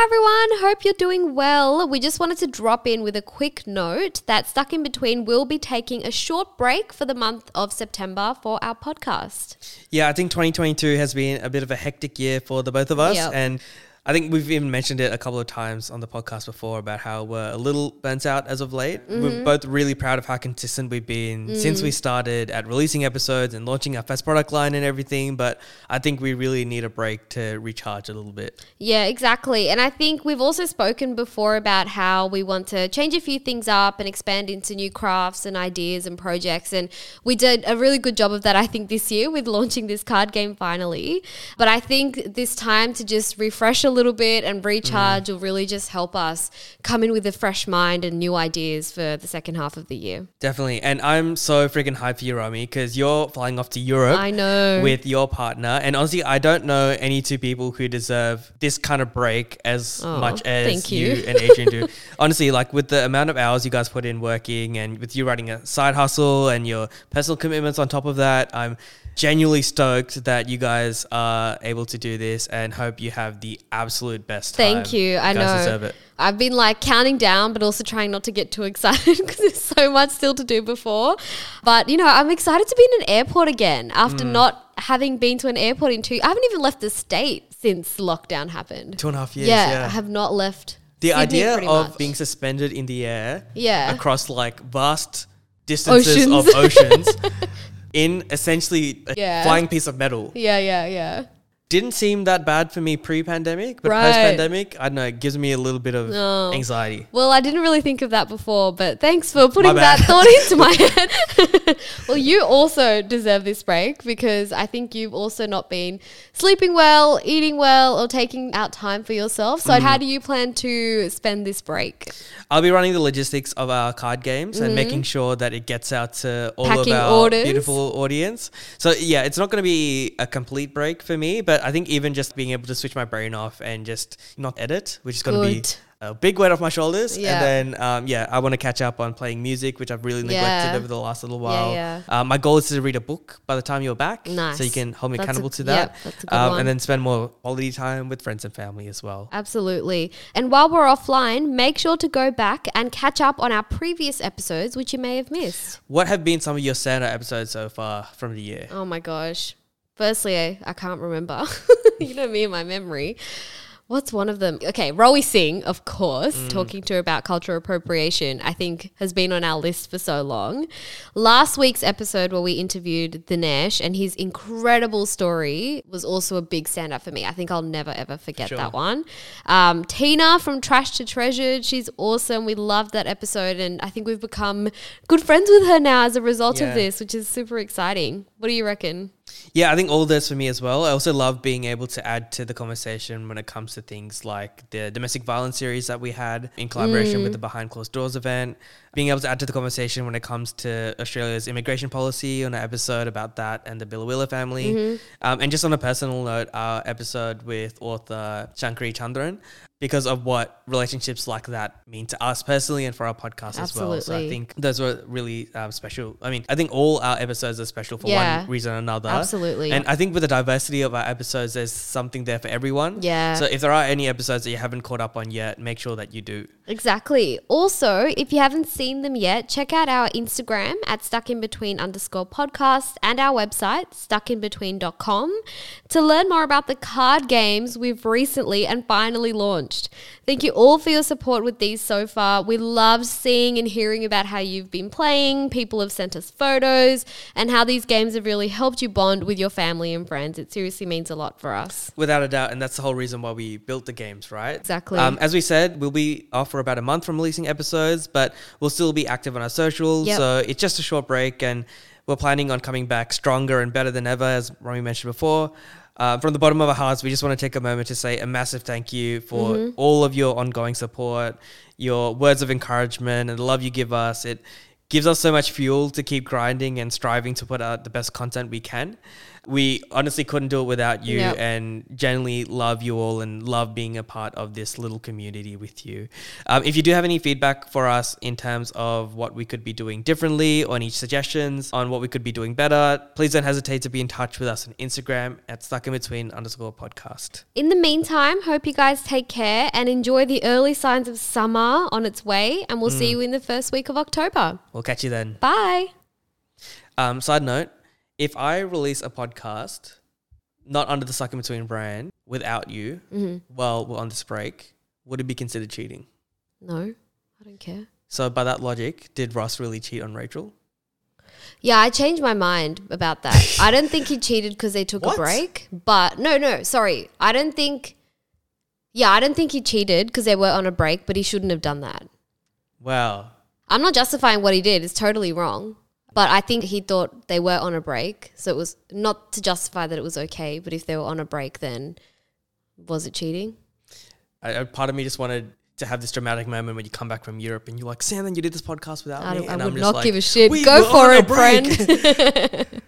Hi everyone, hope you're doing well. We just wanted to drop in with a quick note that Stuck in Between will be taking a short break for the month of September for our podcast. Yeah, I think 2022 has been a bit of a hectic year for the both of us. Yep. And I think we've even mentioned it a couple of times on the podcast before about how we're a little burnt out as of late. Mm-hmm. We're both really proud of how consistent we've been since Mm. we started at releasing episodes and launching our first product line and everything. But I think we really need a break to recharge a little bit. Yeah, exactly. And I think we've also spoken before about how we want to change a few things up and expand into new crafts and ideas and projects. And we did a really good job of that, I think, this year with launching this card game finally. But I think this time to just refresh a little bit and recharge mm-hmm. will really just help us come in with a fresh mind and new ideas for the second half of the year. Definitely. And I'm so freaking hyped for you, Romy, because you're flying off to Europe. I know. With your partner. And honestly, I don't know any two people who deserve this kind of break as Oh, much as you. you. and Adrian do. Honestly, like with the amount of hours you guys put in working and with you running a side hustle and your personal commitments on top of that, I'm genuinely stoked that you guys are able to do this and hope you have the absolute best time. Thank you. I guys know. deserve it. I've been like counting down, but also trying not to get too excited because there's so much still to do before. But you know, I'm excited to be in an airport again after Mm. not having been to an airport in two. I haven't even left the state since lockdown happened. Two and a half years. yeah, Yeah. I have not left. the Sydney idea of being suspended in the air Yeah. across like vast distances Oceans. of oceans in essentially a Yeah. flying piece of metal yeah, yeah, yeah. Didn't seem that bad for me pre-pandemic but Right. post-pandemic i don't know it gives me a little bit of No. anxiety Well, I didn't really think of that before, but thanks for putting that thought into my head. well, you also deserve this break because I think you've also not been sleeping well, eating well, or taking out time for yourself. So, Mm-hmm. how do you plan to spend this break? i'll be running the logistics of our card games and making sure that it gets out to all Mm-hmm. Packing of our orders. beautiful audience so yeah it's not going to be a complete break for me but i think even just being able to switch my brain off and just not edit which is going to be a big weight off my shoulders. Yeah. And then, um, yeah, I want to catch up on playing music, which I've really neglected Yeah. over the last little while. yeah. Um, my goal is to read a book by the time you're back. Nice. So you can hold me That's a- accountable to yep, that. a um. And then spend more quality time with friends and family as well. Absolutely. And while we're offline, make sure to go back and catch up on our previous episodes, which you may have missed. What have been some of your standout episodes so far from the year? Oh my gosh. Firstly, I, I can't remember. you know me and my memory. What's one of them? Okay, Rowie Singh, of course, Mm. talking to her about cultural appropriation, I think has been on our list for so long. Last week's episode where we interviewed Dinesh and his incredible story was also a big stand up for me. I think I'll never ever forget Sure. that one. Um, Tina from Trash to Treasured, she's awesome. We loved that episode and I think we've become good friends with her now as a result Yeah. of this, which is super exciting. What do you reckon? Yeah, I think all this for me as well. I also love being able to add to the conversation when it comes to things like the domestic violence series that we had in collaboration Mm. with the Behind Closed Doors event. Being able to add to the conversation when it comes to Australia's immigration policy on an episode about that and the Biloela family. Mm-hmm. Um, and just on a personal note, our episode with author Shankari Chandran, because of what relationships like that mean to us personally and for our podcast as well. So I think those were really um, special. I mean, I think all our episodes are special for Yeah. one reason or another. Absolutely. And I think with the diversity of our episodes, there's something there for everyone. Yeah. So if there are any episodes that you haven't caught up on yet, make sure that you do. Exactly. Also, if you haven't seen them yet, check out our Instagram at stuckinbetween underscore podcast and our website, stuckinbetween.com, to learn more about the card games we've recently and finally launched. Thank you all for your support with these so far. We love seeing and hearing about how you've been playing. People have sent us photos and how these games have really helped you bond with your family and friends. It seriously means a lot for us. Without a doubt, and that's the whole reason why we built the games, right? Exactly. Um, as we said, we'll be off for about a month from releasing episodes, but we'll still be active on our socials. Yep. So it's just a short break, and we're planning on coming back stronger and better than ever, as Romy mentioned before. Uh, from the bottom of our hearts, we just want to take a moment to say a massive thank you for Mm-hmm. all of your ongoing support, your words of encouragement, and the love you give us. It gives us so much fuel to keep grinding and striving to put out the best content we can. We honestly couldn't do it without you Yep. and genuinely love you all and love being a part of this little community with you. Um, if you do have any feedback for us in terms of what we could be doing differently or any suggestions on what we could be doing better, please don't hesitate to be in touch with us on Instagram at stuckinbetween underscore podcast. In the meantime, hope you guys take care and enjoy the early signs of summer on its way. And we'll see you in the first week of October. We'll catch you then. Bye. Um, side note, if I release a podcast not under the Stuck in Between brand without you while we're on this break, would it be considered cheating? No, I don't care. So by that logic, did Ross really cheat on Rachel? Yeah, I changed my mind about that. I don't think he cheated because they took What? a break. But no, no, sorry. I don't think. Yeah, I don't think he cheated because they were on a break, but he shouldn't have done that. Wow. I'm not justifying what he did. It's totally wrong. But I think he thought they were on a break. So it was not to justify that it was okay, but if they were on a break, then was it cheating? I, I- part of me just wanted to have this dramatic moment when you come back from Europe and you're like, Sam, then you did this podcast without I, me. I and would I'm just not like, give a shit. "We Go for it, friend.